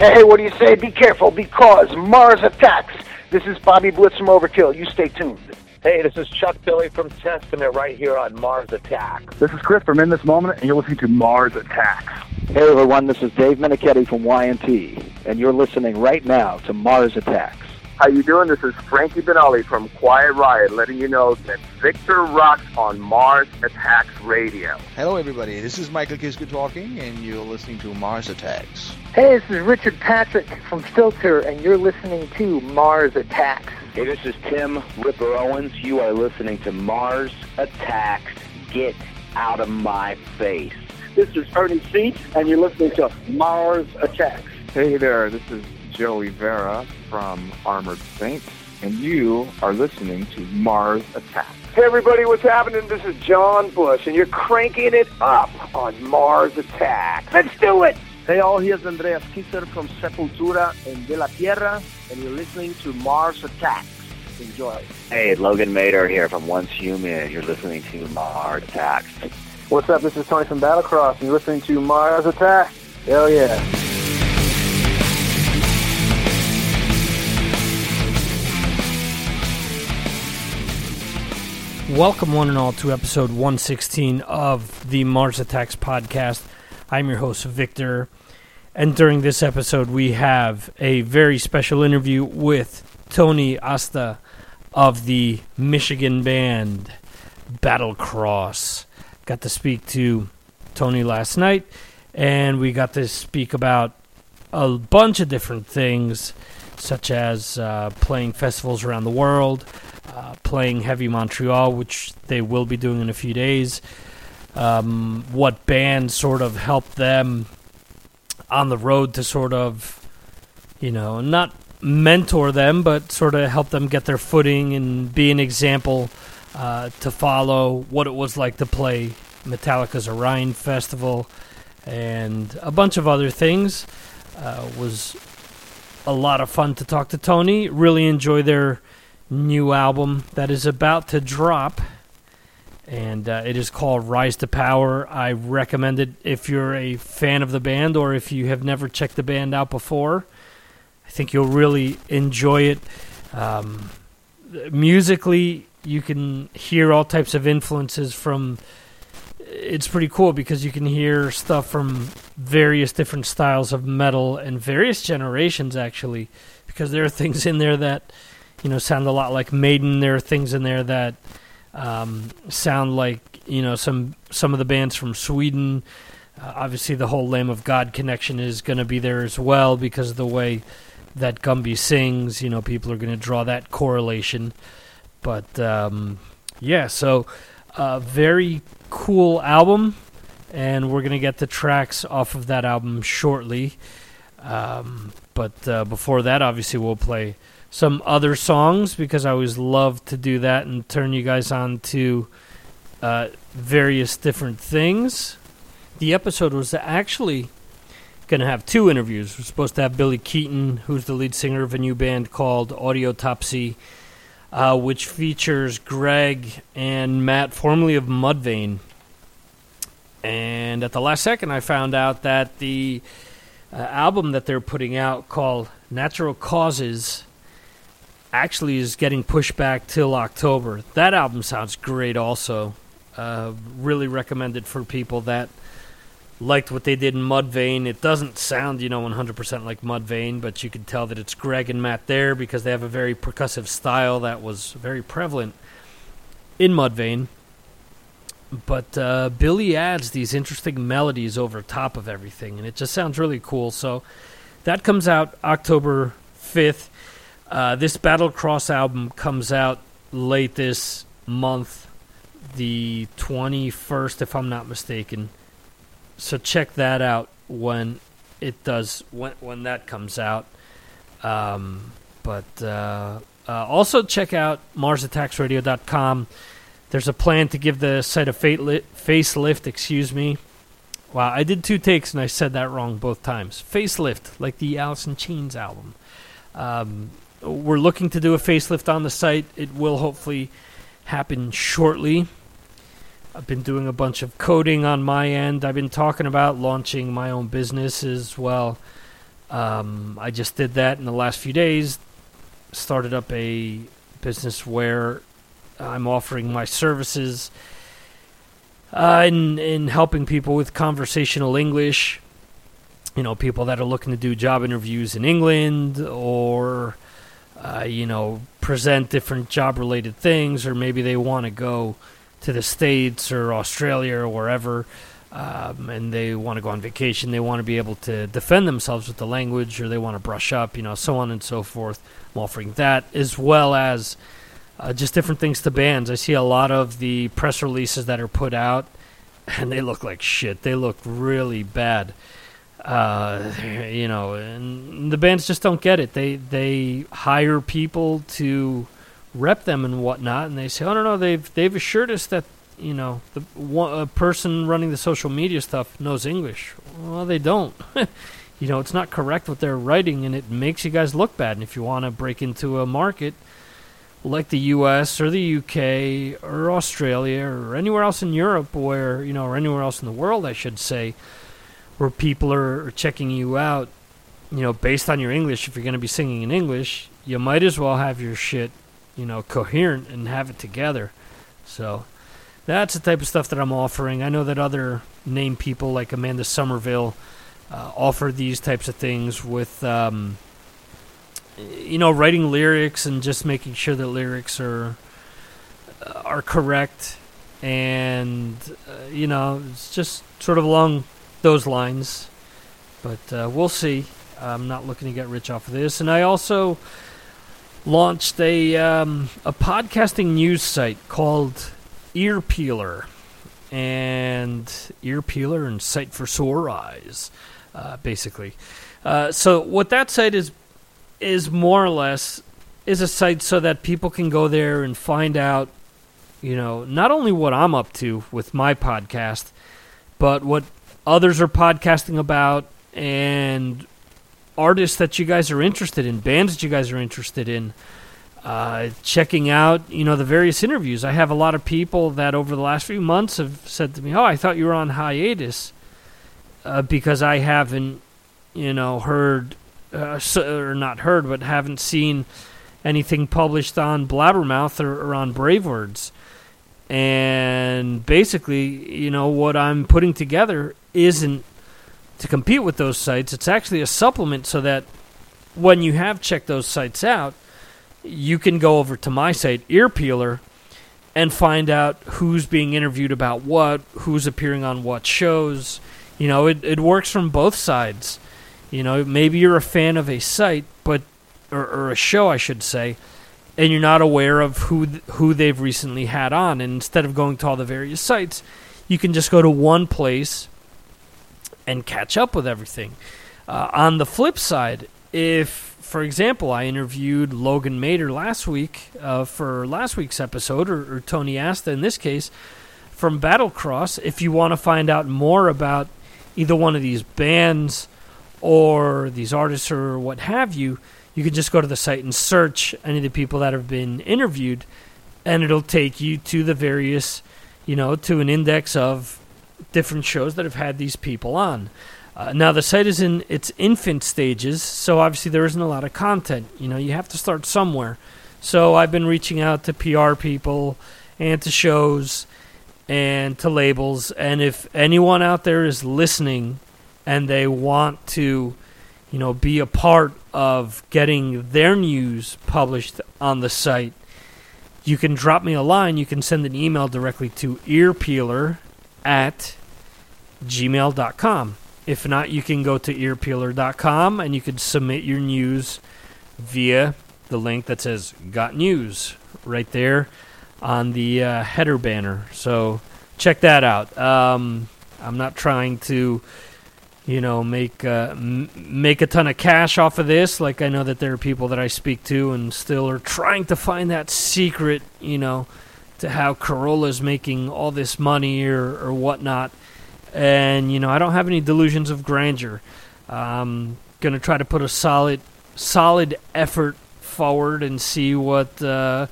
Hey, what do you say? Be careful because Mars attacks. This is Bobby Blitz from Overkill. You stay tuned. Hey, this is Chuck Billy from Testament right here on Mars Attacks. This is Chris from In This Moment, and you're listening to Mars Attacks. Hey everyone, this is Dave Meniketti from Y&T, and you're listening right now to Mars Attacks. How you doing? This is Frankie Banali from Quiet Riot, letting you know that Victor rocks on Mars Attacks Radio. Hello, everybody. This is Michael Kiske talking, and you're listening to Mars Attacks. Hey, this is Richard Patrick from Filter, and you're listening to Mars Attacks. Hey, this is Tim Ripper Owens. You are listening to Mars Attacks. Get out of my face. This is Ernie C., and you're listening to Mars Attacks. Hey there, this is Joey Vera from Armored Saints, and you are listening to Mars Attack. Hey everybody, what's happening? This is John Bush, and you're cranking it up on Mars Attack. Let's do it! Hey all, here's Andreas Kisser from Sepultura and De La Tierra, and you're listening to Mars Attack. Enjoy. Hey, Logan Mader here from Once Human. You're listening to Mars Attack. What's up? This is Tony from Battlecross, and you're listening to Mars Attack. Hell yeah. Welcome, one and all, to episode 116 of the Mars Attacks podcast. I'm your host, Victor. And during this episode, we have a very special interview with Tony Asta of the Michigan band Battlecross. Got to speak to Tony last night, and we got to speak about a bunch of different things, such as uh, playing festivals around the world, uh, playing Heavy Montreal, which they will be doing in a few days. Um, what bands sort of helped them on the road to sort of, you know, not mentor them, but sort of help them get their footing and be an example uh, to follow. What it was like to play Metallica's Orion Festival and a bunch of other things. Uh, was a lot of fun to talk to Tony. Really enjoy their new album that is about to drop. And uh, it is called Rise to Power. I recommend it if you're a fan of the band or if you have never checked the band out before. I think you'll really enjoy it. Um, musically, you can hear all types of influences from. It's pretty cool because you can hear stuff from various different styles of metal and various generations, actually, because there are things in there that you know sound a lot like Maiden. There are things in there that um, sound like you know some some of the bands from Sweden. Uh, obviously, the whole Lamb of God connection is going to be there as well because of the way that Gumby sings. You know, people are going to draw that correlation. But um, yeah, so uh, very cool album, and we're going to get the tracks off of that album shortly. Um, but uh, before that, obviously, we'll play some other songs because I always love to do that and turn you guys on to uh, various different things. The episode was actually going to have two interviews. We're supposed to have Billy Keeton, who's the lead singer of a new band called Audiotopsy, uh, which features Greg and Matt, formerly of Mudvayne. And at the last second, I found out that the uh, album that they're putting out called Natural Causes actually is getting pushed back till October. That album sounds great, also. Uh, really recommended for people that liked what they did in Mudvayne. It doesn't sound, you know, 100% like Mudvayne, but you can tell that it's Greg and Matt there because they have a very percussive style that was very prevalent in Mudvayne. But uh, Billy adds these interesting melodies over top of everything, and it just sounds really cool. So that comes out October 5th. Uh, this Battlecross album comes out late this month, the 21st, if I'm not mistaken so check that out when it does when when that comes out. Um, but uh, uh, also check out MarsAttacksRadio.com. There's a plan to give the site a facelift. Excuse me. Wow, I did two takes and I said that wrong both times. Facelift, like the Alice in Chains album. Um, we're looking to do a facelift on the site. It will hopefully happen shortly. I've been doing a bunch of coding on my end. I've been talking about launching my own business as well. Um, I just did that in the last few days. Started up a business where I'm offering my services uh, in in helping people with conversational English. You know, people that are looking to do job interviews in England or uh, you know present different job related things, or maybe they want to go to the states or Australia or wherever. Um, and they want to go on vacation. They want to be able to defend themselves with the language, or they want to brush up, you know, so on and so forth. I'm offering that as well as uh, just different things to bands. I see a lot of the press releases that are put out, and they look like shit. They look really bad. Uh, you know, and the bands just don't get it. They they hire people to rep them and whatnot, and they say, "Oh no, no, they've they've assured us that you know the one, a person running the social media stuff knows English." Well, they don't. you know, it's not correct what they're writing, and it makes you guys look bad. And if you want to break into a market like the U.S. or the U.K. or Australia or anywhere else in Europe, where you know, or anywhere else in the world, I should say, where people are checking you out, you know, based on your English. If you're going to be singing in English, you might as well have your shit, you know, coherent and have it together. So that's the type of stuff that I'm offering. I know that other name people like Amanda Somerville uh, offer these types of things with. Um, you know, writing lyrics and just making sure that lyrics are uh, are correct, and uh, you know, it's just sort of along those lines. But uh, we'll see. I'm not looking to get rich off of this, and I also launched a um, a podcasting news site called Ear Peeler, and Ear Peeler and Site for Sore Eyes, uh, basically. Uh, so what that site is is more or less is a site so that people can go there and find out, you know, not only what I'm up to with my podcast, but what others are podcasting about and artists that you guys are interested in, bands that you guys are interested in. Uh, checking out, you know, the various interviews. I have a lot of people that over the last few months have said to me, "Oh, I thought you were on hiatus," uh, because I haven't, you know, heard uh, or not heard, but haven't seen anything published on Blabbermouth or, or on Brave Words. And basically, you know, what I'm putting together isn't to compete with those sites. It's actually a supplement so that when you have checked those sites out, you can go over to my site, Earpeeler, and find out who's being interviewed about what, who's appearing on what shows. You know, it, it works from both sides. You know, maybe you're a fan of a site, but or, or a show, I should say, and you're not aware of who th- who they've recently had on. And instead of going to all the various sites, you can just go to one place and catch up with everything. Uh, on the flip side, if, for example, I interviewed Logan Mader last week uh, for last week's episode, or, or Tony Asta in this case, from Battlecross, if you want to find out more about either one of these bands or these artists or what have you, you can just go to the site and search any of the people that have been interviewed, and it'll take you to the various, you know, to an index of different shows that have had these people on. Uh, now the site is in its infant stages, so obviously there isn't a lot of content. You know, you have to start somewhere. So I've been reaching out to PR people and to shows and to labels, and if anyone out there is listening and they want to, you know, be a part of getting their news published on the site, you can drop me a line. You can send an email directly to earpeeler at gmail.com. If not, you can go to earpeeler.com and you can submit your news via the link that says Got News right there on the uh, header banner. So check that out. Um, I'm not trying to you know, make uh, m- make a ton of cash off of this. Like I know that there are people that I speak to and still are trying to find that secret, you know, to how Carolla's making all this money or or whatnot. And you know, I don't have any delusions of grandeur. I'm gonna try to put a solid solid effort forward and see what. Uh,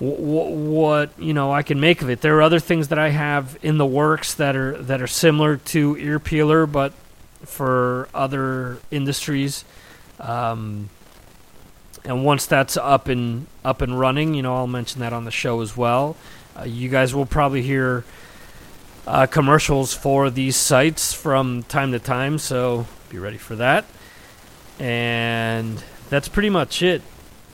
what, you know I can make of it. There are other things that I have in the works that are that are similar to ear peeler, but for other industries. Um, and once that's up and up and running, you know, I'll mention that on the show as well. Uh, you guys will probably hear uh, commercials for these sites from time to time, so be ready for that. And that's pretty much it.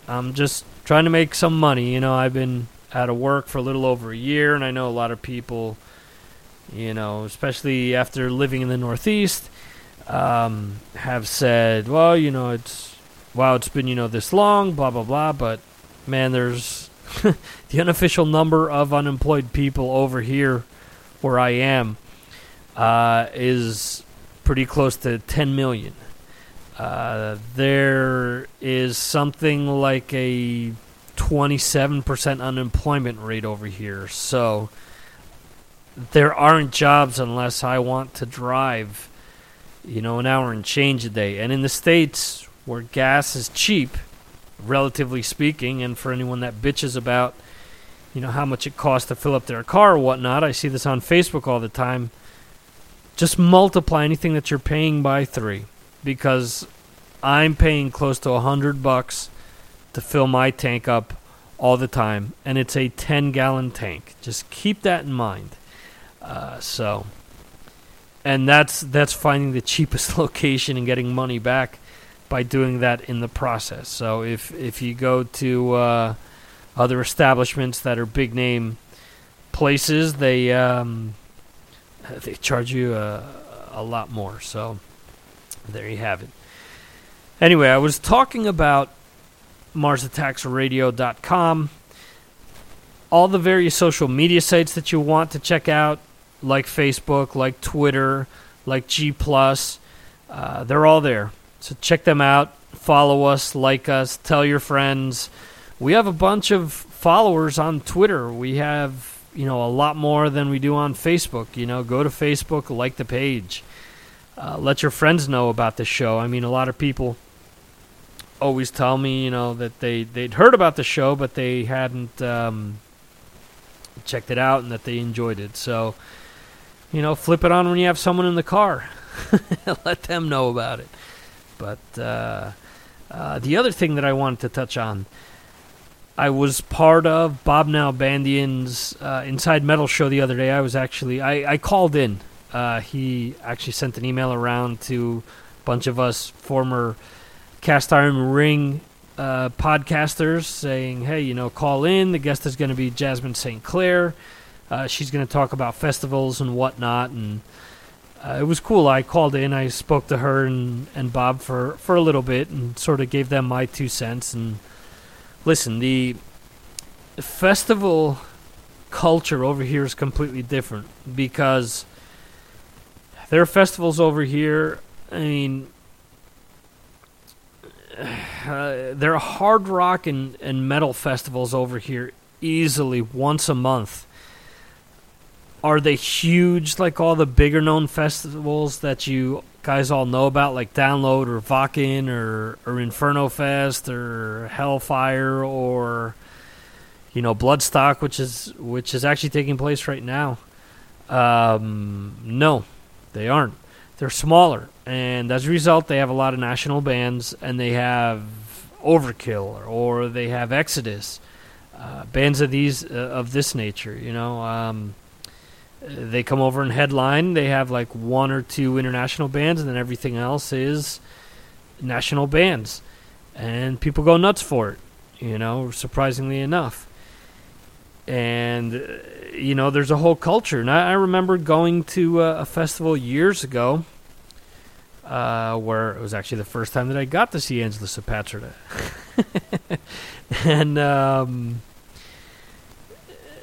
I'm just trying to make some money. You know, I've been out of work for a little over a year, and I know a lot of people, you know, especially after living in the Northeast, um, have said, well, you know, it's wow, it's been, you know, this long, blah, blah, blah. But man, there's the unofficial number of unemployed people over here where I am uh, is pretty close to 10 million. Uh, there is something like a 27% unemployment rate over here. So there aren't jobs unless I want to drive, you know, an hour and change a day. And in the States, where gas is cheap, relatively speaking, and for anyone that bitches about, you know, how much it costs to fill up their car or whatnot, I see this on Facebook all the time. Just multiply anything that you're paying by three, because I'm paying close to a hundred bucks to fill my tank up all the time, and it's a 10 gallon tank. Just keep that in mind. Uh, so, and that's that's finding the cheapest location and getting money back by doing that in the process. So if if you go to uh, other establishments that are big name places, they um, they charge you a, a lot more. So there you have it. Anyway, I was talking about MarsAttacksRadio.com, all the various social media sites that you want to check out, like Facebook, like Twitter, like G Plus. Uh, they're all there. So check them out. Follow us, like us, tell your friends. We have a bunch of followers on Twitter. We have, you know, a lot more than we do on Facebook. You know, go to Facebook, like the page. Uh, let your friends know about the show. I mean, a lot of people always tell me, you know, that they they'd heard about the show, but they hadn't um, checked it out, and that they enjoyed it. So, you know, flip it on when you have someone in the car. let them know about it. But uh, uh, the other thing that I wanted to touch on, I was part of Bob Nalbandian's uh, Inside Metal show the other day. I was actually I, I called in. Uh, he actually sent an email around to a bunch of us former cast iron ring uh, podcasters saying, "Hey, you know, call in. The guest is going to be Jasmine St. Clair. Uh, she's going to talk about festivals and whatnot." And uh, it was cool. I called in, I spoke to her and, and Bob for, for a little bit and sort of gave them my two cents. And listen, the festival culture over here is completely different because there are festivals over here. I mean, uh, there are hard rock and, and metal festivals over here easily once a month are they huge like all the bigger known festivals that you guys all know about, like Download or Wacken or, or Inferno Fest or Hellfire or you know Bloodstock, which is which is actually taking place right now? Um, no, they aren't. They're smaller, and as a result, they have a lot of national bands, and they have Overkill or they have Exodus, uh, bands of these uh, of this nature. You know. Um, they come over and headline. They have like one or two international bands, and then everything else is national bands, and people go nuts for it. You know, surprisingly enough, and uh, you know, there's a whole culture. And I, remember going to uh, a festival years ago. Uh, where it was actually the first time that I got to see Angelus Apatrida. and um,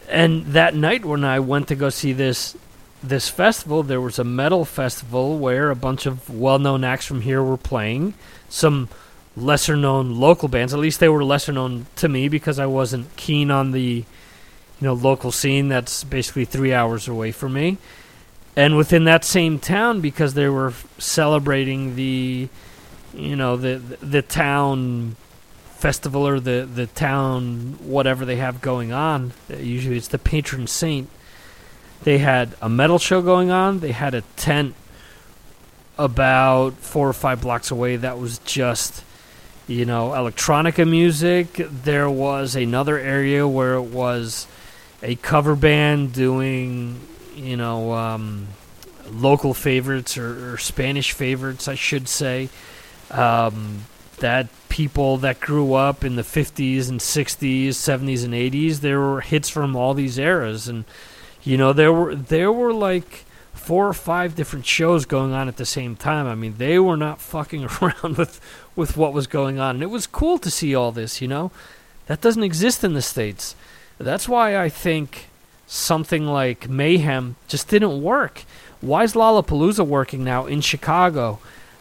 and that night when I went to go see this this festival, there was a metal festival where a bunch of well-known acts from here were playing. Some lesser-known local bands, at least they were lesser known to me because I wasn't keen on the you know local scene that's basically 3 hours away from me. And within that same town because they were celebrating the you know the the, the town festival or the, the town whatever they have going on. Uh, usually it's the patron saint. They had a metal show going on. They had a tent about four or five blocks away that was just you know electronica music. There was another area where it was a cover band doing you know um, local favorites or, or, Spanish favorites, I should say. Um, that people that grew up in the 50s and 60s, 70s and 80s, there were hits from all these eras, and you know there were there were like four or five different shows going on at the same time. I mean, they were not fucking around with with what was going on, and it was cool to see all this. You know, that doesn't exist in the states. That's why I think something like Mayhem just didn't work. Why is Lollapalooza working now in Chicago?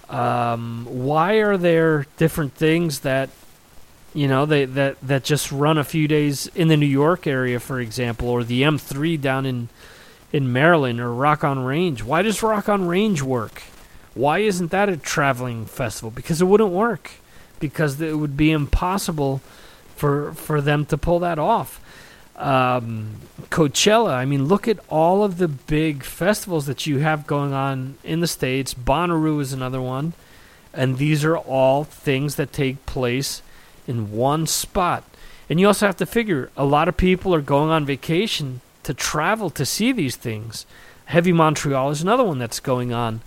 Um, why are there different things that you know they that that just run a few days in the New York area, for example, or the M3 down in in Maryland or Rock on Range? Why does Rock on Range work? Why isn't that a traveling festival? Because it wouldn't work. Because it would be impossible for for them to pull that off. Um, Coachella. I mean, look at all of the big festivals that you have going on in the states. Bonnaroo is another one, and these are all things that take place in one spot. And you also have to figure a lot of people are going on vacation to travel to see these things. Heavy Montreal is another one that's going on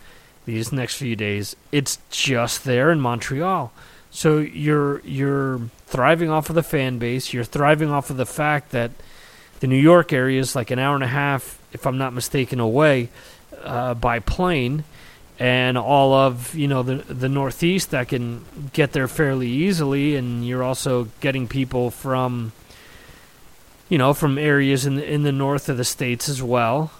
these next few days. It's just there in Montreal. So you're you're thriving off of the fan base. You're thriving off of the fact that the New York area is like an hour and a half, if I'm not mistaken, away uh, by plane, and all of you know the the Northeast that can get there fairly easily, and you're also getting people from you know from areas in the, in the north of the states as well,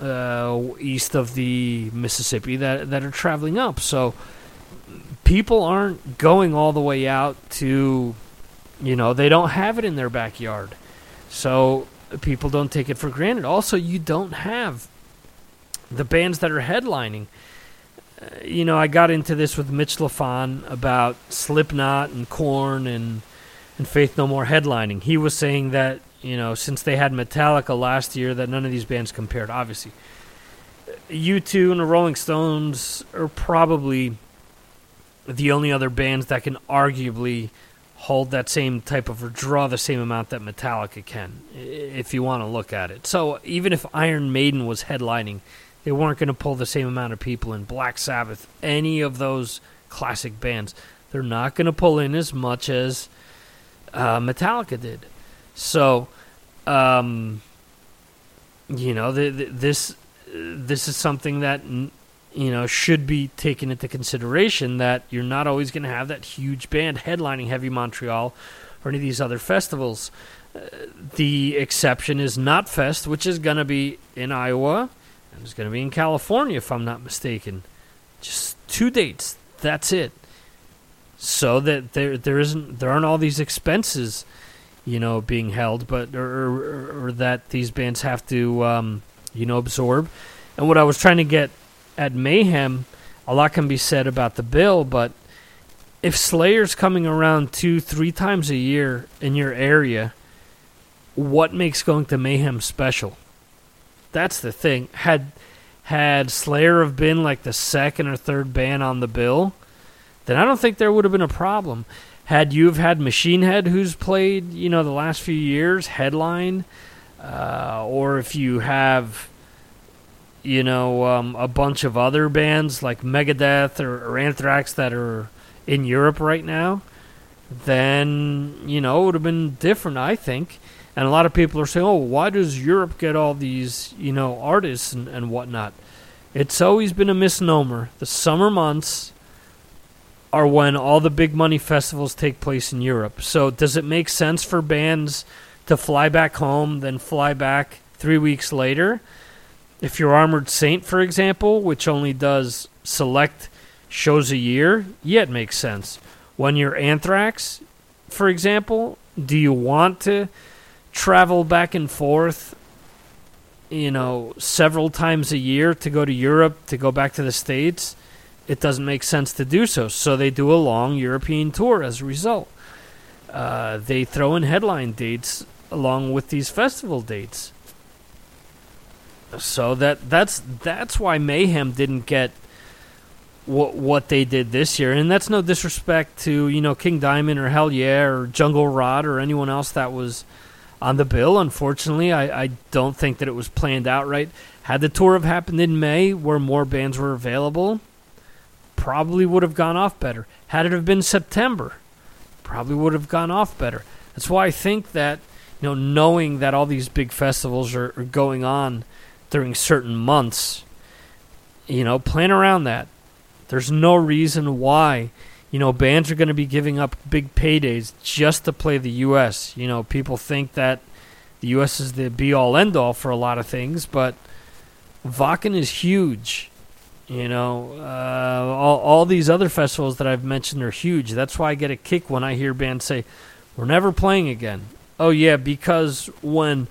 uh, east of the Mississippi that that are traveling up. So people aren't going all the way out to, you know, they don't have it in their backyard. So people don't take it for granted. Also, you don't have the bands that are headlining. Uh, you know, I got into this with Mitch Lafon about Slipknot and Korn and and Faith No More headlining. He was saying that you know since they had Metallica last year, that none of these bands compared. Obviously, U2 and the Rolling Stones are probably the only other bands that can arguably hold that same type of or draw the same amount that Metallica can, if you want to look at it. So even if Iron Maiden was headlining, they weren't going to pull the same amount of people in. Black Sabbath, any of those classic bands, they're not going to pull in as much as uh, Metallica did. So, um, you know, the, the, this this is something that you know, should be taken into consideration that you're not always going to have that huge band headlining Heavy Montreal or any of these other festivals. Uh, the exception is Knotfest, which is going to be in Iowa and it's going to be in California, if I'm not mistaken. Just two dates. That's it. So that there there isn't there aren't all these expenses, you know, being held, but or, or, or that these bands have to um, you know absorb. And what I was trying to get at Mayhem, a lot can be said about the bill, but if Slayer's coming around two, three times a year in your area, what makes going to Mayhem special? That's the thing. Had had Slayer have been like the second or third band on the bill, then I don't think there would have been a problem. Had you have had Machine Head, who's played, you know, the last few years, headline, uh, or if you have you know, um, a bunch of other bands like Megadeth or, or, Anthrax that are in Europe right now, then, you know, it would have been different, I think. And a lot of people are saying, oh, why does Europe get all these, you know, artists and, and whatnot? It's always been a misnomer. The summer months are when all the big money festivals take place in Europe. So does it make sense for bands to fly back home, then fly back three weeks later? If you're Armored Saint, for example, which only does select shows a year, yeah, it makes sense. When you're Anthrax, for example, do you want to travel back and forth, you know, several times a year to go to Europe, to go back to the States? It doesn't make sense to do so. So they do a long European tour as a result. Uh, they throw in headline dates along with these festival dates. So that that's that's why Mayhem didn't get what what they did this year, and that's no disrespect to you know King Diamond or Hell Yeah or Jungle Rot or anyone else that was on the bill. Unfortunately, I, I don't think that it was planned out right. Had the tour have happened in May, where more bands were available, probably would have gone off better. Had it have been September, probably would have gone off better. That's why I think that you know knowing that all these big festivals are, are going on during certain months, you know, plan around that. There's no reason why, you know, bands are going to be giving up big paydays just to play the U.S. You know, people think that the U.S. is the be all end all for a lot of things, but Wacken is huge. You know, uh, all, all these other festivals that I've mentioned are huge. That's why I get a kick when I hear bands say, We're never playing again. Oh, yeah, because when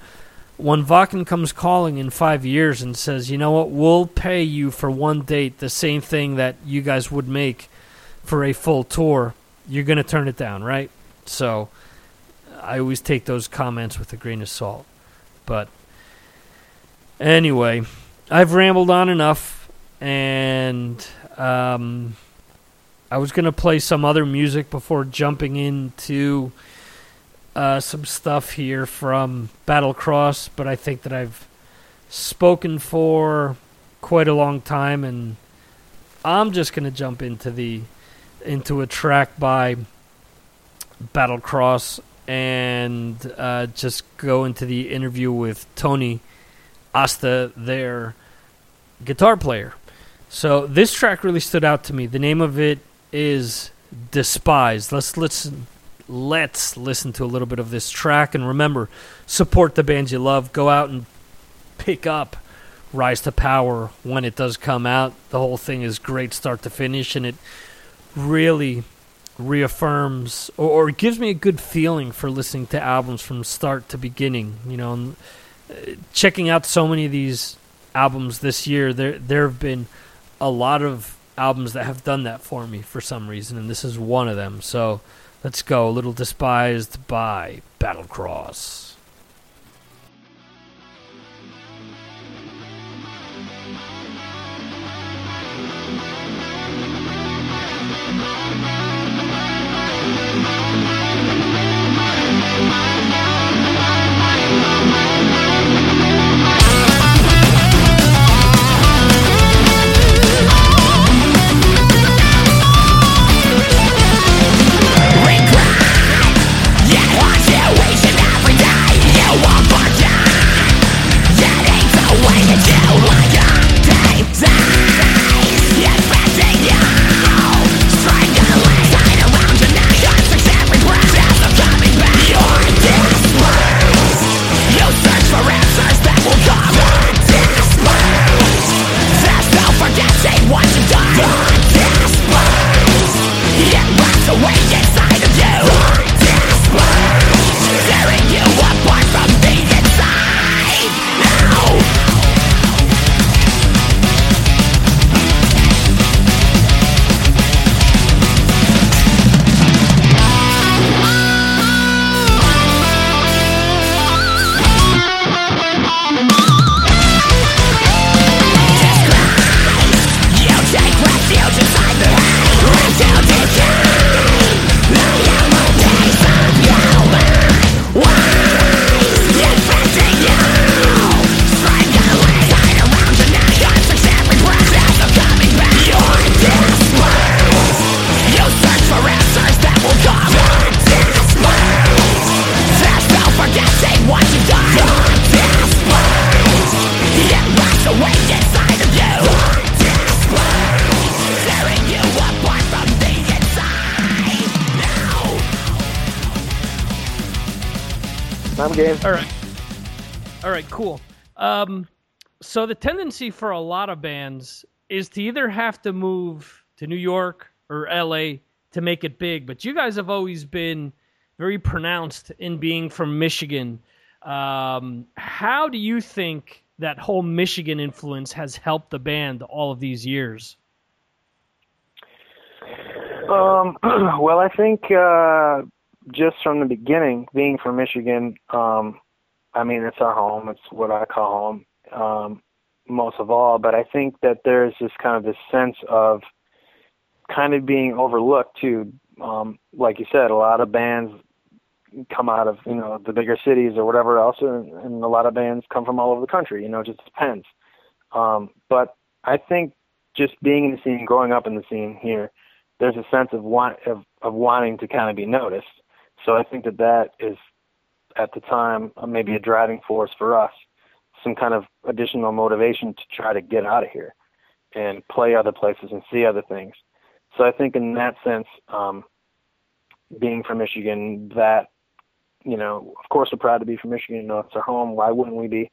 when Wacken comes calling in five years and says, you know what, we'll pay you for one date the same thing that you guys would make for a full tour, you're going to turn it down, right? So I always take those comments with a grain of salt. But anyway, I've rambled on enough, and um, I was going to play some other music before jumping into uh, some stuff here from Battlecross, but I think that I've spoken for quite a long time, and I'm just going to jump into the into a track by Battlecross and uh, just go into the interview with Tony Asta, their guitar player. So this track really stood out to me. The name of it is Despised. Let's listen let's listen to a little bit of this track. And remember, support the bands you love. Go out and pick up Rise to Power when it does come out. The whole thing is great start to finish, and it really reaffirms or, or gives me a good feeling for listening to albums from start to beginning. You know, and, uh, checking out so many of these albums this year, there there have been a lot of albums that have done that for me for some reason, and this is one of them. So Let's go. A little despised by Battlecross. All right. All right, cool. Um, so the tendency for a lot of bands is to either have to move to New York or LA to make it big, but you guys have always been very pronounced in being from Michigan. Um, how do you think that whole Michigan influence has helped the band all of these years? Um, well, I think uh, just from the beginning, being from Michigan, um, I mean, it's our home. It's what I call home, um, most of all. But I think that there's this kind of this sense of kind of being overlooked too. Um, like you said, a lot of bands come out of you know the bigger cities or whatever else, and, and a lot of bands come from all over the country. You know, it just depends. Um, but I think just being in the scene, growing up in the scene here, there's a sense of want of, of wanting to kind of be noticed. So I think that that is at the time maybe a driving force for us, some kind of additional motivation to try to get out of here and play other places and see other things. So I think in that sense, um, being from Michigan, that you know, of course we're proud to be from Michigan. You know, it's our home. Why wouldn't we be?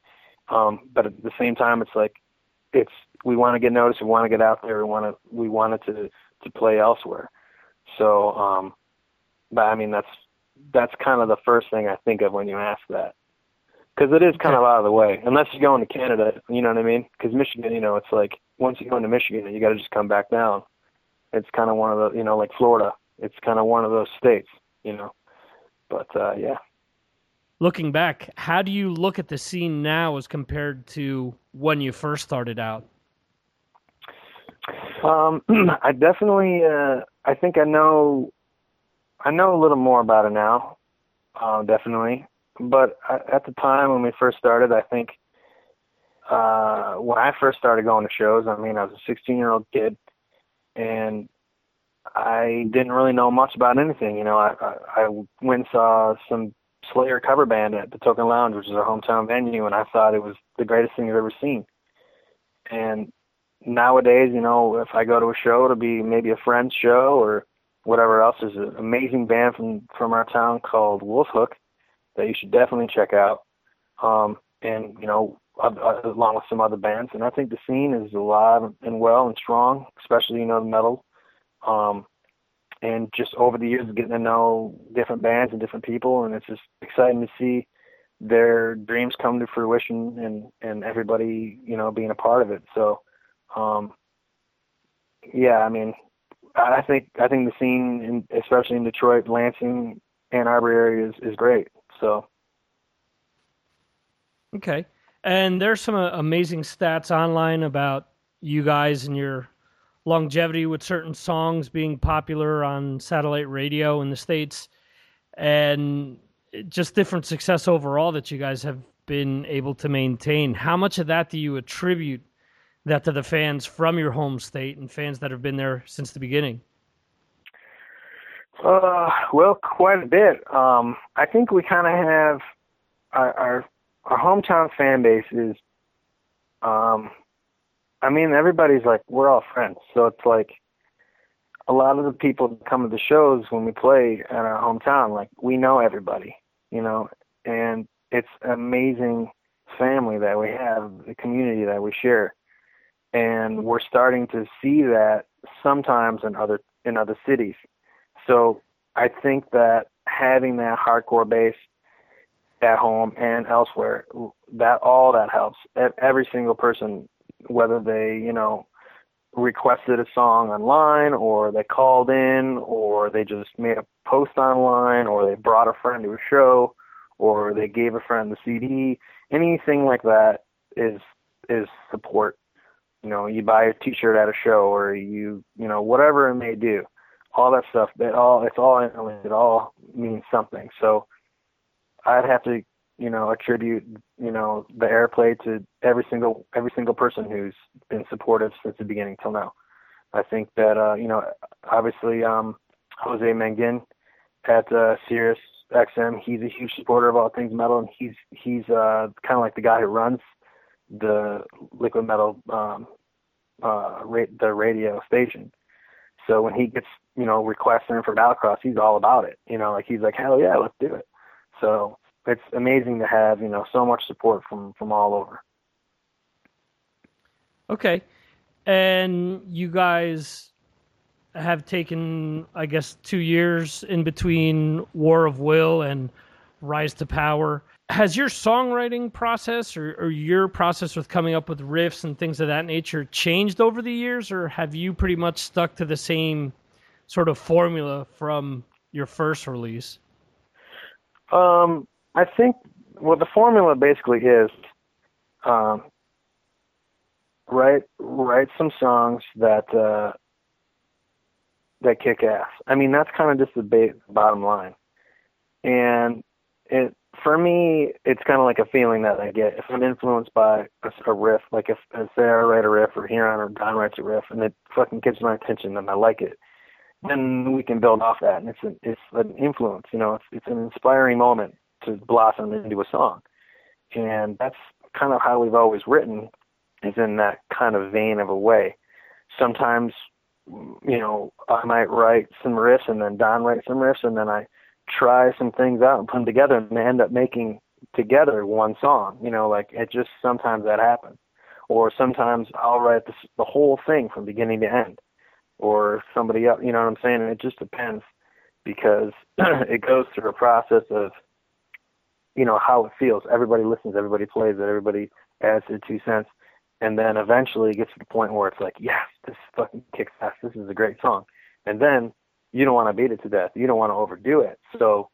Um, but at the same time, it's like it's we want to get noticed. We want to get out there. We want to we wanted to to play elsewhere. So, um, but I mean that's that's kind of the first thing I think of when you ask that, because it is kind of out of the way. Unless you're going to Canada, you know what I mean? Because Michigan, you know, it's like once you go into Michigan, you got to just come back down. It's kind of one of the, you know, like Florida. It's kind of one of those states, you know. But uh, yeah. Looking back, how do you look at the scene now as compared to when you first started out? Um, I definitely, uh, I think I know, I know a little more about it now, uh, definitely. But at the time when we first started, I think uh, when I first started going to shows, I mean, I was a 16 year old kid, and I didn't really know much about anything. You know, I, I, I went and saw some Slayer cover band at the Token Lounge, which is our hometown venue, and I thought it was the greatest thing I've ever seen. And nowadays, you know, if I go to a show it'll be maybe a friend's show or whatever else, there's an amazing band from from our town called Wolfhook that you should definitely check out. Um, and you know, along with some other bands, and I think the scene is alive and well and strong, especially you know the metal. Um, and just over the years, getting to know different bands and different people, and it's just exciting to see their dreams come to fruition and and everybody you know being a part of it. So um, yeah, I mean, I think I think the scene, in, especially in Detroit, Lansing, Ann Arbor area, is is great. So. Okay, and there's some uh, amazing stats online about you guys and your longevity with certain songs being popular on satellite radio in the states, and just different success overall that you guys have been able to maintain. How much of that do you attribute that to the fans from your home state and fans that have been there since the beginning? Uh, well, quite a bit. Um, I think we kind of have our, our our hometown fan base is. Um, I mean, everybody's like we're all friends, so it's like a lot of the people that come to the shows when we play in our hometown, like we know everybody, you know, and it's amazing family that we have, the community that we share and we're starting to see that sometimes in other in other cities. So I think that having that hardcore base at home and elsewhere, that all that helps. Every single person, whether they you know requested a song online or they called in or they just made a post online or they brought a friend to a show or they gave a friend the CD, anything like that is is support you know, you buy a T-shirt at a show, or you, you know, whatever it may do, all that stuff. That all it's all it all means something. So I'd have to, you know, attribute, you know, the airplay to every single every single person who's been supportive since the beginning till now. I think that, uh, you know, obviously, um, Jose Mangin at uh, Sirius XM, he's a huge supporter of all things metal, and he's he's uh, kind of like the guy who runs the liquid metal um, uh, ra- the radio station. So when he gets you know requests in for Battlecross, he's all about it. You know, like he's like, hell yeah, let's do it. So it's amazing to have you know so much support from from all over. Okay, and you guys have taken, I guess, two years in between War of Will and Rise to Power has your songwriting process or, or, your process with coming up with riffs and things of that nature changed over the years or have you pretty much stuck to the same sort of formula from your first release um, i think well the formula basically is um, write write some songs that uh, that kick ass. I mean, that's kind of just the ba- bottom line. And it for me, it's kind of like a feeling that I get if I'm influenced by a, a riff, like if, if Sarah write a riff or Hiran or Don writes a riff, and it fucking gets my attention and I like it, then we can build off that, and it's an, it's an influence, you know, it's it's an inspiring moment to blossom into a song, and that's kind of how we've always written, is in that kind of vein of a way. Sometimes, you know, I might write some riffs, and then Don writes some riffs, and then I try some things out and put them together and they end up making together one song. You know, like it just sometimes that happens. Or sometimes I'll write the, the whole thing from beginning to end. Or somebody else, you know what I'm saying? And it just depends because it goes through a process of, you know, how it feels. Everybody listens, everybody plays it, everybody adds their two cents. And then eventually it gets to the point where it's like, yes, this fucking kicks ass. This is a great song. And then you don't want to beat it to death. You don't want to overdo it. So,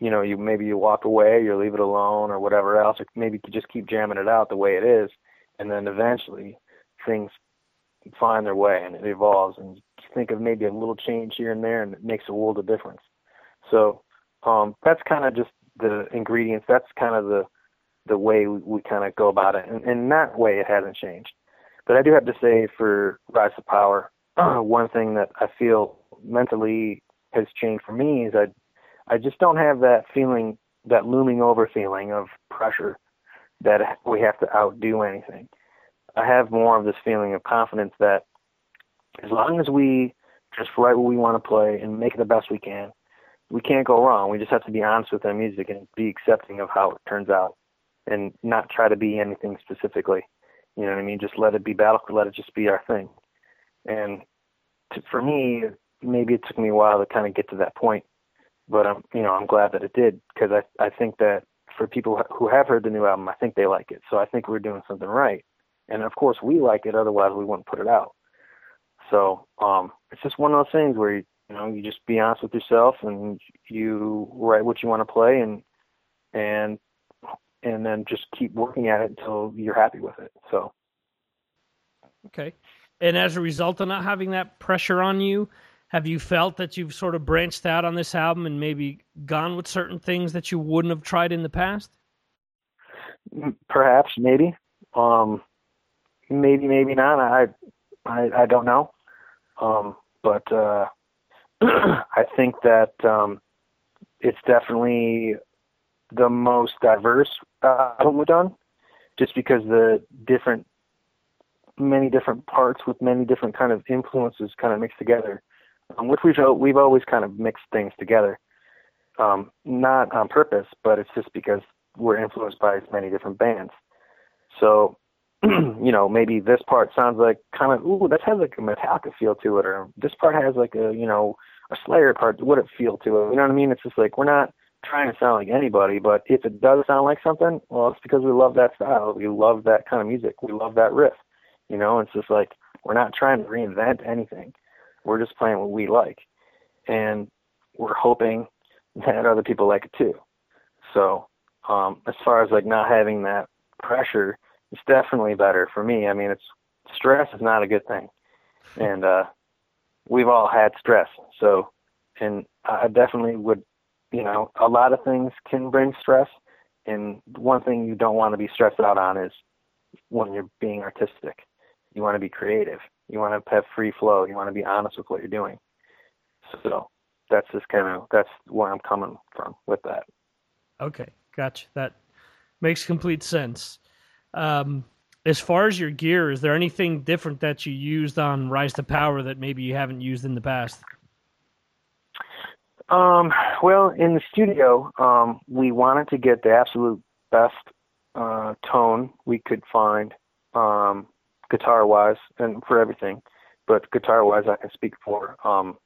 you know, you maybe you walk away, you leave it alone, or whatever else, or maybe you just keep jamming it out the way it is, and then eventually things find their way and it evolves. And you think of maybe a little change here and there, and it makes a world of difference. So um, that's kind of just the ingredients. That's kind of the the way we, we kind of go about it, and in that way, it hasn't changed. But I do have to say, for Rise to Power, one thing that I feel mentally has changed for me is I I just don't have that feeling that looming over feeling of pressure that we have to outdo anything. I have more of this feeling of confidence that as long as we just write what we want to play and make it the best we can, we can't go wrong. We just have to be honest with our music and be accepting of how it turns out and not try to be anything specifically. You know what I mean? Just let it be battle, let it just be our thing. And to, for me, maybe it took me a while to kind of get to that point, but I'm you know I'm glad that it did because I I think that for people who have heard the new album, I think they like it. So I think we're doing something right, and of course we like it. Otherwise, we wouldn't put it out. So um, it's just one of those things where you, you know you just be honest with yourself and you write what you want to play and and and then just keep working at it until you're happy with it. So okay. And as a result of not having that pressure on you, have you felt that you've sort of branched out on this album and maybe gone with certain things that you wouldn't have tried in the past? Perhaps, maybe, um, maybe, maybe not. I, I, I don't know. Um, but uh, I think that um, it's definitely the most diverse uh, album we've done, just because the different, many different parts with many different kind of influences kind of mixed together um, which we've we've always kind of mixed things together, um, not on purpose, but it's just because we're influenced by as many different bands. So, you know, maybe this part sounds like kind of ooh, that has like a Metallica feel to it, or this part has like a you know a Slayer part. What it feel to it? You know what I mean? It's just like we're not trying to sound like anybody, but if it does sound like something, well, it's because we love that style. We love that kind of music. We love that riff. You know, it's just like we're not trying to reinvent anything. We're just playing what we like, and we're hoping that other people like it too. So, um, as far as like not having that pressure, it's definitely better for me. I mean, it's stress is not a good thing, and uh, we've all had stress. So, and I definitely would, you know, a lot of things can bring stress, and one thing you don't want to be stressed out on is when you're being artistic. You want to be creative. You want to have free flow. You want to be honest with what you're doing. So that's just kind of that's where I'm coming from with that. Okay, gotcha. That makes complete sense. Um, as far as your gear, is there anything different that you used on Rise to Power that maybe you haven't used in the past? Um, well, in the studio, um, we wanted to get the absolute best uh, tone we could find. Um, guitar wise and for everything, but guitar wise I can speak for. Um,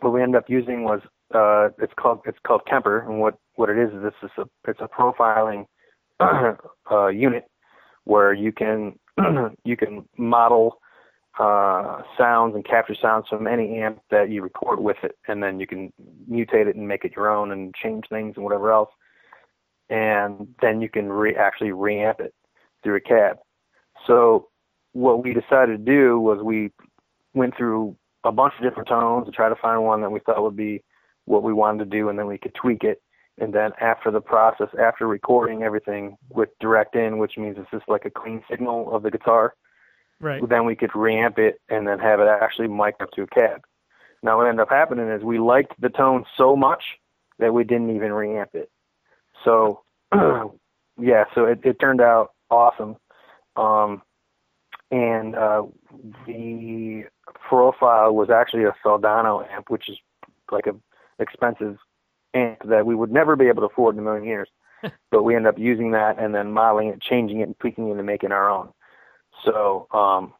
what we ended up using was uh, it's called it's called Kemper, and what what it is is this is a it's a profiling uh, unit where you can you can model uh, sounds and capture sounds from any amp that you record with it, and then you can mutate it and make it your own and change things and whatever else, and then you can re- actually reamp it through a cab. So what we decided to do was we went through a bunch of different tones to try to find one that we thought would be what we wanted to do, and then we could tweak it. And then after the process, after recording everything with direct in, which means it's just like a clean signal of the guitar, Right. then we could reamp it and then have it actually mic up to a cab. Now what ended up happening is we liked the tone so much that we didn't even reamp it. So yeah, so it, it turned out awesome. Um, and uh, the profile was actually a Soldano amp, which is like a expensive amp that we would never be able to afford in a million years. but we ended up using that and then modeling it, changing it, and tweaking it, and making our own. So, um,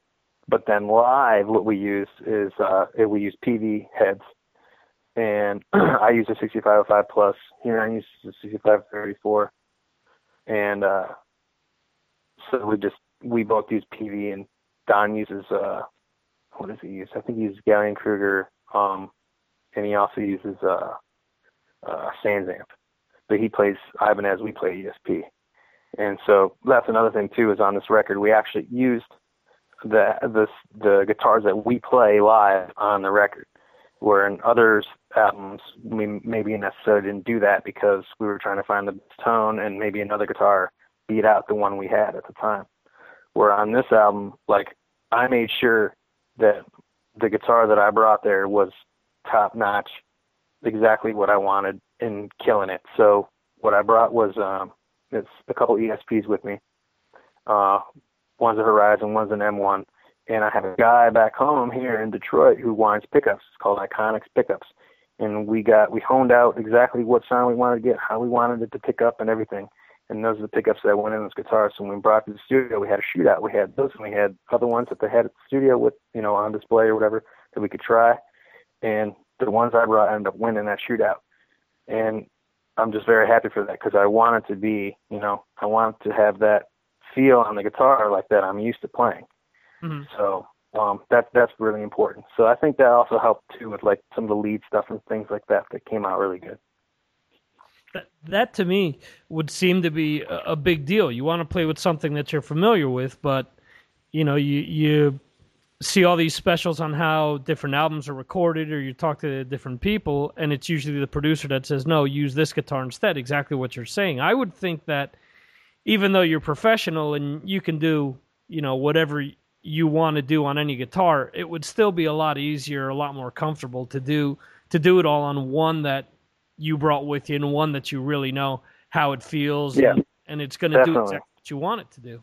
but then live, what we use is uh, we use Peavey heads, and I use a 6505 plus. Here I use a 6534, and uh, so we just we both use Peavey, and Don uses uh, what does he use? I think he uses Gallien-Krueger, um, and he also uses uh, uh, SansAmp. But he plays Ibanez, we play ESP. And so that's another thing too is on this record we actually used the the the guitars that we play live on the record. Where in others albums we maybe necessarily didn't do that because we were trying to find the best tone and maybe another guitar beat out the one we had at the time. Where on this album, like I made sure that the guitar that I brought there was top notch, exactly what I wanted and killing it. So what I brought was um it's a couple ESPs with me. Uh, one's a Horizon, one's an M1, and I have a guy back home here in Detroit who winds pickups. It's called Iconics Pickups, and we got we honed out exactly what sound we wanted to get, how we wanted it to pick up, and everything. And those are the pickups that went in those guitars. So when we brought it to the studio, we had a shootout. We had those, and we had other ones that they had at the studio with you know on display or whatever that we could try. And the ones I brought ended up winning that shootout. And I'm just very happy for that because I want it to be, you know, I want to have that feel on the guitar like that I'm used to playing. Mm-hmm. So um, that that's really important. So I think that also helped too with like some of the lead stuff and things like that that came out really good. That, to me would seem to be a, a big deal. You want to play with something that you're familiar with, but you know, you you see all these specials on how different albums are recorded or you talk to different people and it's usually the producer that says no use this guitar instead exactly what you're saying i would think that even though you're professional and you can do you know whatever you want to do on any guitar it would still be a lot easier a lot more comfortable to do to do it all on one that you brought with you and one that you really know how it feels Yeah, and, and it's going to do exactly what you want it to do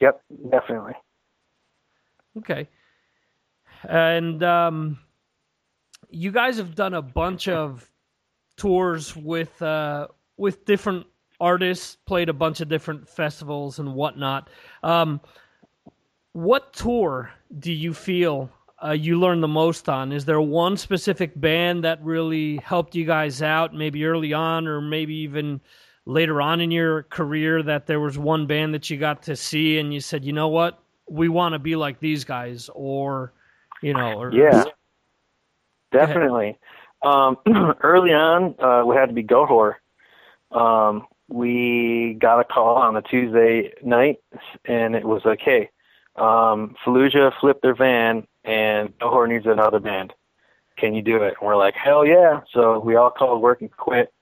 Yep, definitely. Okay. And um, you guys have done a bunch of tours with uh, with different artists, played a bunch of different festivals and whatnot. Um, what tour do you feel uh, you learned the most on? Is there one specific band that really helped you guys out, maybe early on, or maybe even later on in your career, that there was one band that you got to see and you said, you know what, we want to be like these guys, or you know, or Yeah, definitely. Um, early on, uh, we had to be Goatwhore. Um, we got a call on a Tuesday night, and it was like, "Hey, um, Fallujah flipped their van, and Goatwhore needs another band. Can you do it?" And we're like, "Hell yeah!" So we all called work and quit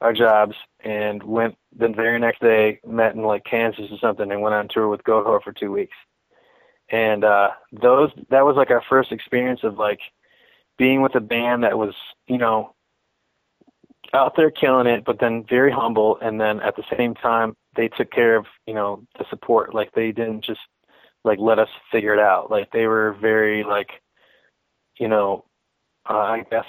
our jobs and went. The very next day, met in like Kansas or something, and went on tour with Goatwhore for two weeks and uh those that was like our first experience of like being with a band that was you know out there killing it but then very humble and then at the same time they took care of you know the support like they didn't just like let us figure it out like they were very like you know uh, i guess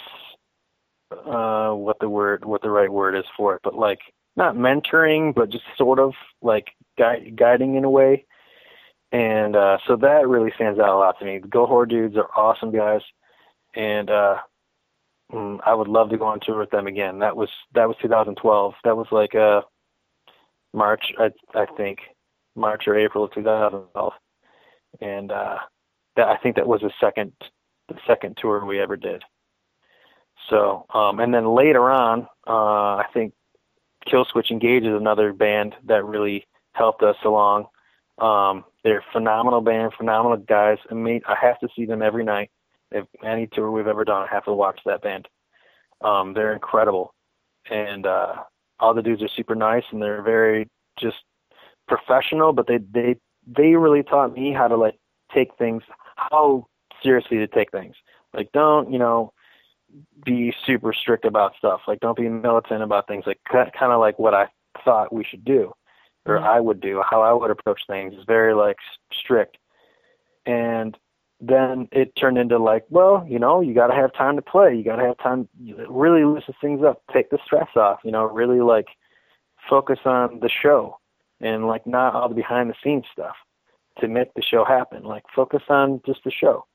uh what the word what the right word is for it but like not mentoring but just sort of like gui- guiding in a way and uh, so that really stands out a lot to me. The Goatwhore dudes are awesome guys, and uh, mm, I would love to go on tour with them again. That was that was 2012. That was like uh, March, I I think, March or April of 2012, and uh, that I think that was the second the second tour we ever did. So, um, and then later on, uh, I think Killswitch Engage is another band that really helped us along. Um, they're a phenomenal band, phenomenal guys. I mean, I have to see them every night. If any tour we've ever done, I have to watch that band. Um, they're incredible, and uh, all the dudes are super nice, and they're very just professional. But they they they really taught me how to like take things how seriously to take things. Like don't you know be super strict about stuff. Like don't be militant about things. Like kind of like what I thought we should do or Mm-hmm. I would do, how I would approach things is very like strict. And then it turned into like, well, you know, you got to have time to play. You got to have time, really loosen things up, take the stress off, you know, really like focus on the show and like not all the behind the scenes stuff to make the show happen. Like focus on just the show.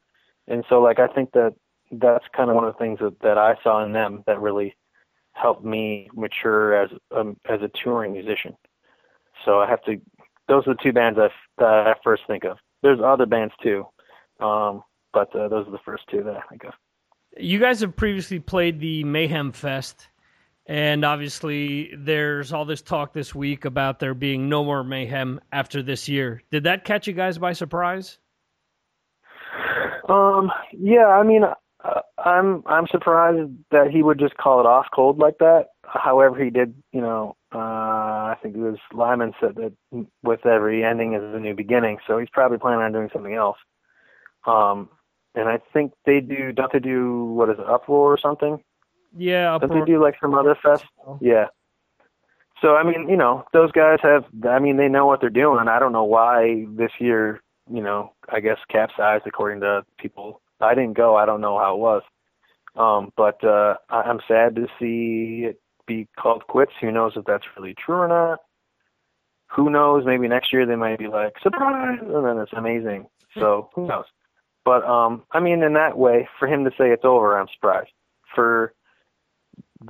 And so like I think that that's kind of one of the things that, that I saw in them that really helped me mature as um, as a touring musician. So I have to. Those are the two bands I, that I first think of. There's other bands too, um, but uh, those are the first two that I think of. You guys have previously played the Mayhem Fest, and obviously there's all this talk this week about there being no more Mayhem after this year. Did that catch you guys by surprise? Um, yeah, I mean, uh, I'm I'm surprised that he would just call it off cold like that. However, he did, you know, uh, I think it was Lyman said that with every ending is a new beginning, so he's probably planning on doing something else. Um, and I think they do, don't they do what is it, Uproar or something? Yeah, Don't they do like some other fest? Yeah. So I mean, you know, those guys have. I mean, they know what they're doing. I don't know why this year, you know, I guess capsized according to people. I didn't go. I don't know how it was. Um, but uh, I- I'm sad to see it be called quits. Who knows if that's really true or not? Who knows? Maybe next year they might be like surprise, and then it's amazing. So who knows? But um, I mean, in that way, for him to say it's over, I'm surprised. For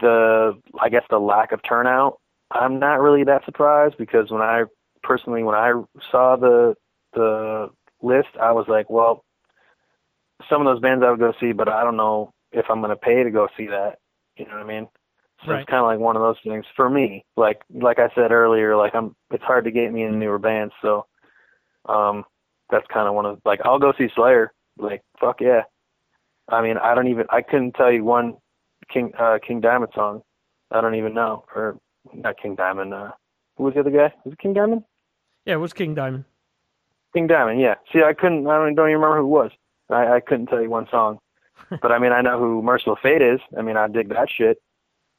the, I guess the lack of turnout, I'm not really that surprised because when I personally, when I saw the the list, I was like, well, some of those bands I would go see, but I don't know if I'm going to pay to go see that. You know what I mean? So Right. it's kind of like one of those things for me. Like like I said earlier, like I'm it's hard to get me in newer bands, so um that's kind of one of like I'll go see Slayer. Like fuck yeah. I mean, I don't even I couldn't tell you one King uh King Diamond song. I don't even know or not King Diamond. Uh, who was the other guy? Was it King Diamond? Yeah, it was King Diamond. King Diamond, yeah. See, I couldn't. I don't, don't even remember who it was. I, I couldn't tell you one song, but I mean, I know who Mercyful Fate is. I mean, I dig that shit.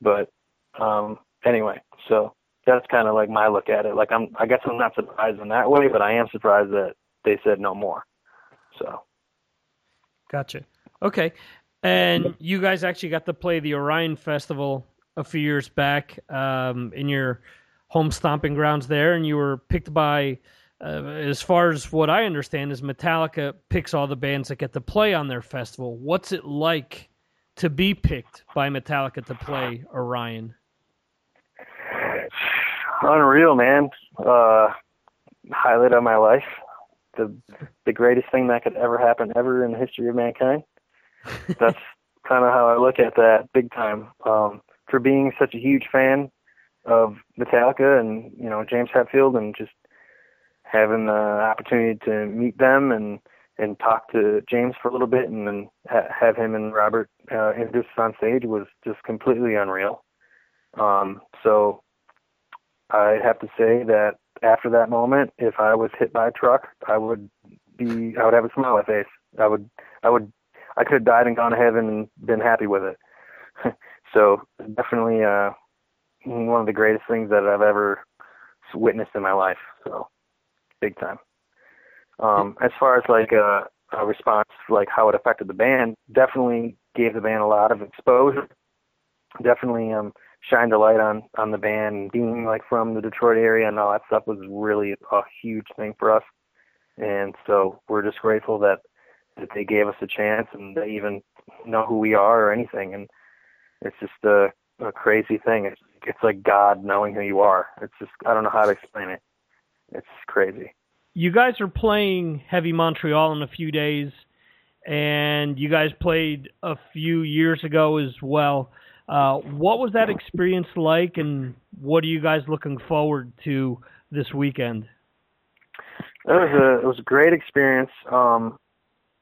But um anyway, so that's kind of like my look at it. Like I'm, I guess I'm not surprised in that way, but I am surprised that they said no more. So Gotcha. Okay. And you guys actually got to play the Orion Festival a few years back um, in your home stomping grounds there, and you were picked by, uh, as far as what I understand, is Metallica picks all the bands that get to play on their festival. What's it like to be picked by Metallica to play Orion? unreal, man. Uh, highlight of my life. The the greatest thing that could ever happen ever in the history of mankind. That's kind of how I look at that, big time. Um, for being such a huge fan of Metallica and you know James Hetfield, and just having the opportunity to meet them and and talk to James for a little bit, and then ha- have him and Robert uh, introduce on stage was just completely unreal. Um, so I have to say that after that moment, if I was hit by a truck, I would be, I would have a smile on my face. I would, I would, I could have died and gone to heaven and been happy with it. so definitely, uh, one of the greatest things that I've ever witnessed in my life. So big time. Um, as far as like a, a response, like how it affected the band, definitely gave the band a lot of exposure. Definitely, um, shined a light on on the band being like from the Detroit area and all that stuff was really a huge thing for us. And so we're just grateful that that they gave us a chance and they even know who we are or anything. And it's just a, a crazy thing. It's it's like God knowing who you are. It's just I don't know how to explain it. It's crazy. You guys are playing Heavy Montreal in a few days, and you guys played a few years ago as well. Uh, what was that experience like, and what are you guys looking forward to this weekend? It was a it was a great experience. Um,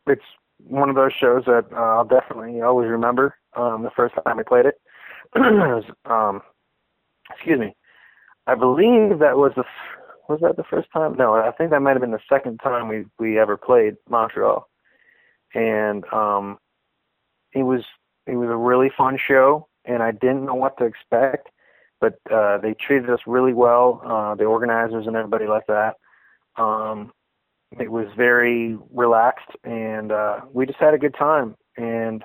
it's one of those shows that uh, I'll definitely always remember. Um, the first time I played it, um, excuse me, I believe that was the f- was that the first time? No, I think that might have been the second time we we ever played Montreal, and um, it was it was a really fun show, and I didn't know what to expect, but uh, they treated us really well, uh, the organizers and everybody like that. Um, it was very relaxed, and uh, we just had a good time. And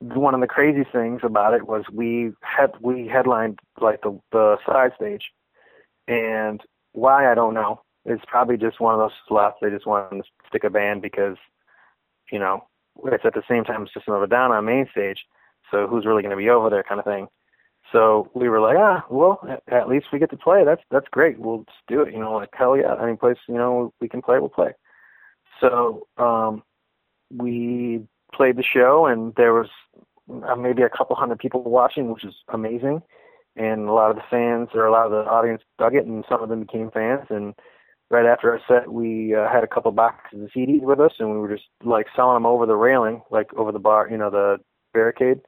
one of the crazy things about it was we had we headlined like the the side stage, and why I don't know. It's probably just one of those slots they just wanted to stick a band because, you know, it's at the same time it's just another down on main stage. So who's really going to be over there, kind of thing. So we were like, ah, well, at, least we get to play. That's that's great. We'll just do it. You know, like hell yeah. Any place you know we can play, we'll play. So um, we played the show, and there was uh, maybe a couple hundred people watching, which is amazing. And a lot of the fans or a lot of the audience dug it, and some of them became fans. And right after our set, we uh, had a couple boxes of CDs with us, and we were just like selling them over the railing, like over the bar, you know, the barricade.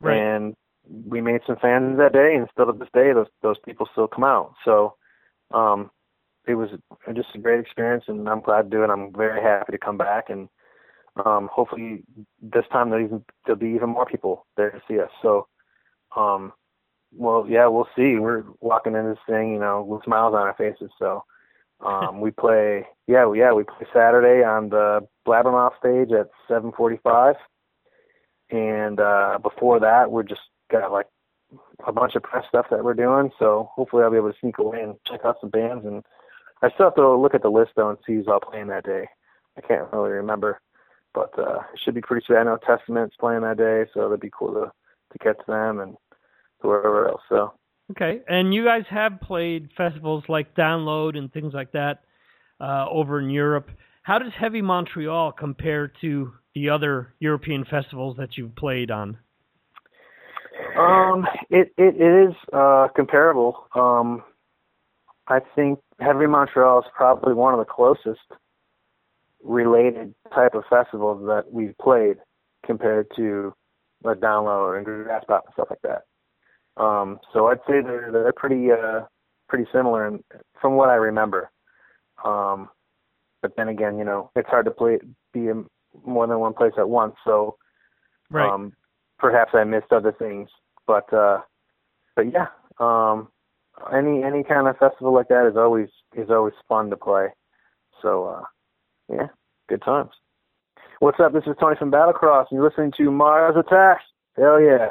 Right. And we made some fans that day, and still to this day, those those people still come out. So um, it was just a great experience, and I'm glad to do it. I'm very happy to come back, and um, hopefully this time there'll, even, there'll be even more people there to see us. So, um, well, yeah, we'll see. We're walking in this thing, you know, with smiles on our faces. So um, we play, yeah, yeah, we play Saturday on the Blabbermouth stage at 7:45, and uh, before that, we're just got like a bunch of press stuff that we're doing. So hopefully I'll be able to sneak away and check out some bands. And I still have to look at the list though and see who's all playing that day. I can't really remember, but uh, it should be pretty sweet. I know Testament's playing that day, so that'd be cool to to catch them and to wherever else. So Okay, and you guys have played festivals like Download and things like that uh, over in Europe. How does Heavy Montreal compare to the other European festivals that you've played on? Um, it it, it is uh, comparable. Um, I think Heavy Montreal is probably one of the closest related type of festivals that we've played compared to a download and Graspop and stuff like that. Um, so I'd say they're they're pretty uh, pretty similar in, from what I remember. Um, but then again, you know, it's hard to play be in more than one place at once. So Right. um, perhaps I missed other things, but uh, but yeah, um, any any kind of festival like that is always is always fun to play. So uh, yeah, good times. What's up? This is Tony from Battlecross, you're listening to Mars Attacks. Hell yeah!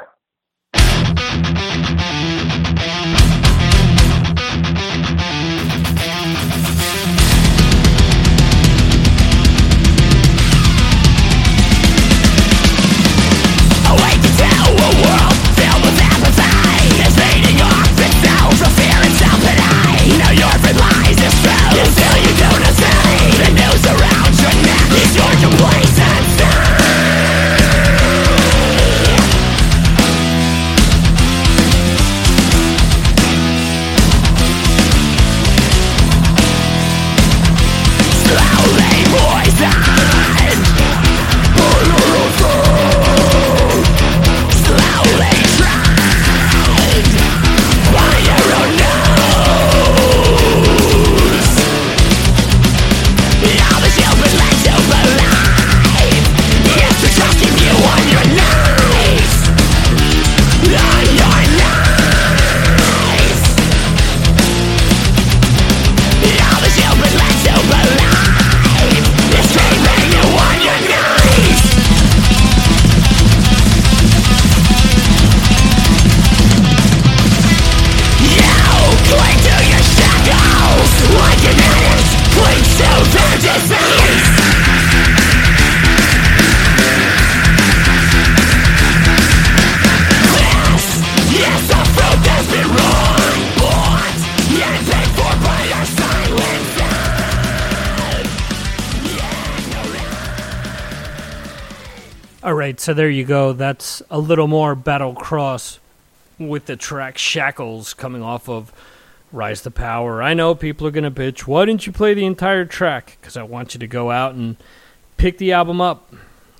So there you go. That's a little more Battlecross with the track Shackles coming off of Rise to Power. I know people are going to bitch. Why didn't you play the entire track? Because I want you to go out and pick the album up.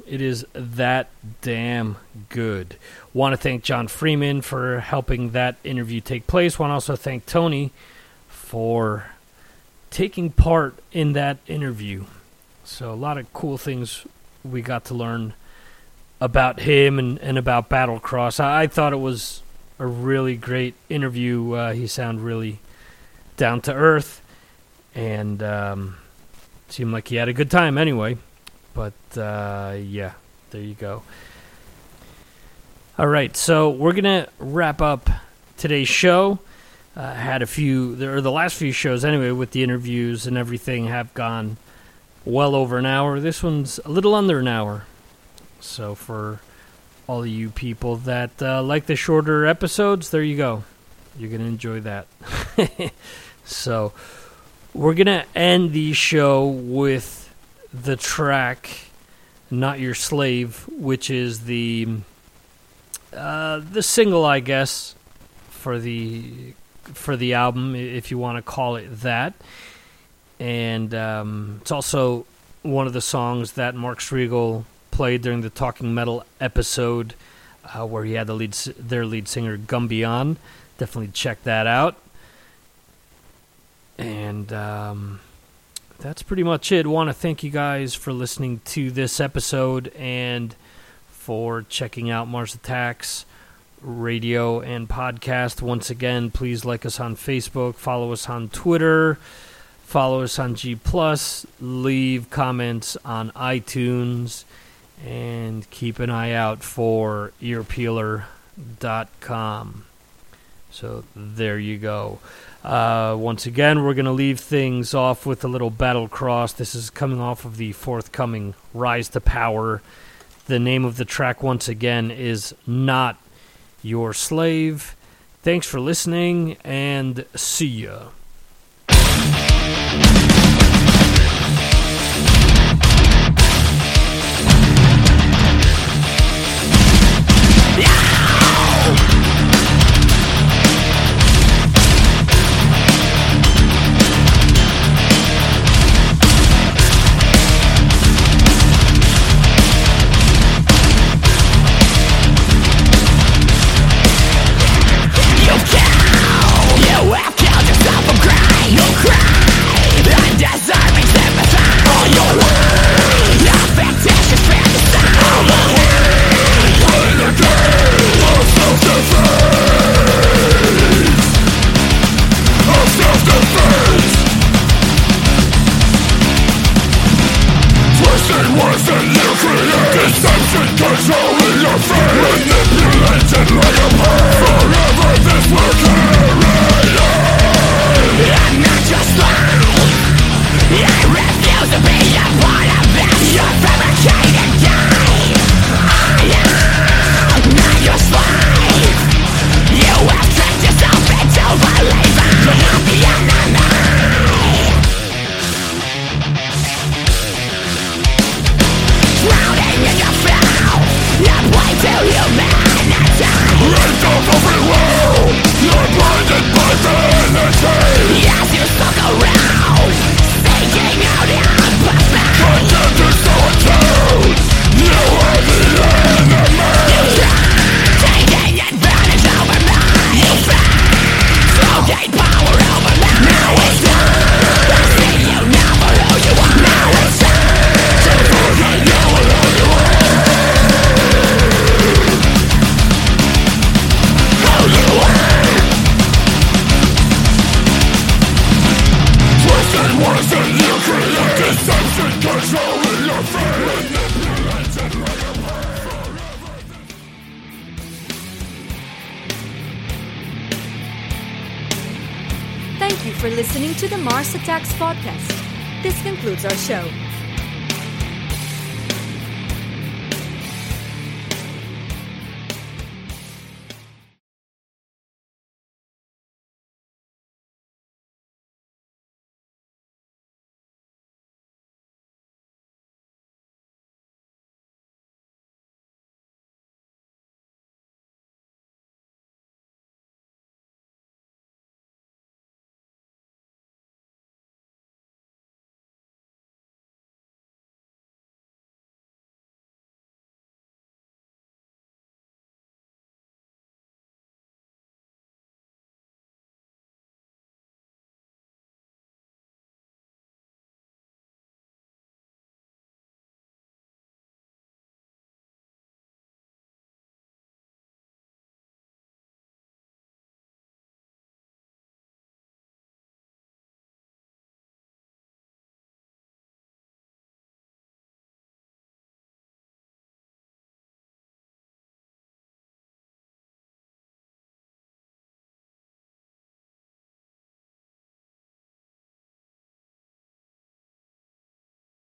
It is that damn good. Want to thank John Freeman for helping that interview take place. Want to also thank Tony for taking part in that interview. So, a lot of cool things we got to learn about him and, and about Battlecross. I, I thought it was a really great interview. Uh, he sounded really down to earth and um, seemed like he had a good time anyway. But uh, yeah, there you go. All right, so we're gonna wrap up today's show. Uh, had a few, or the last few shows anyway, with the interviews and everything, have gone well over an hour. This one's a little under an hour. So for all you people that uh, like the shorter episodes, there you go. You're gonna enjoy that. so we're gonna end the show with the track "Not Your Slave," which is the uh, the single, I guess, for the for the album, if you want to call it that. And um, it's also one of the songs that Mark Strigl played during the Talking Metal episode, uh, where he had the lead their lead singer Gumby on. Definitely check that out. And um, that's pretty much it. Want to thank you guys for listening to this episode and for checking out Mars Attacks radio and podcast. Once again, please like us on Facebook, follow us on Twitter, follow us on G Plus, leave comments on iTunes, and keep an eye out for earpeeler.com. So there you go. Uh, once again, we're going to leave things off with a little Battlecross. This is coming off of the forthcoming Rise to Power. The name of the track, once again, is Not Your Slave. Thanks for listening, and see ya. Attacks podcast. This concludes our show.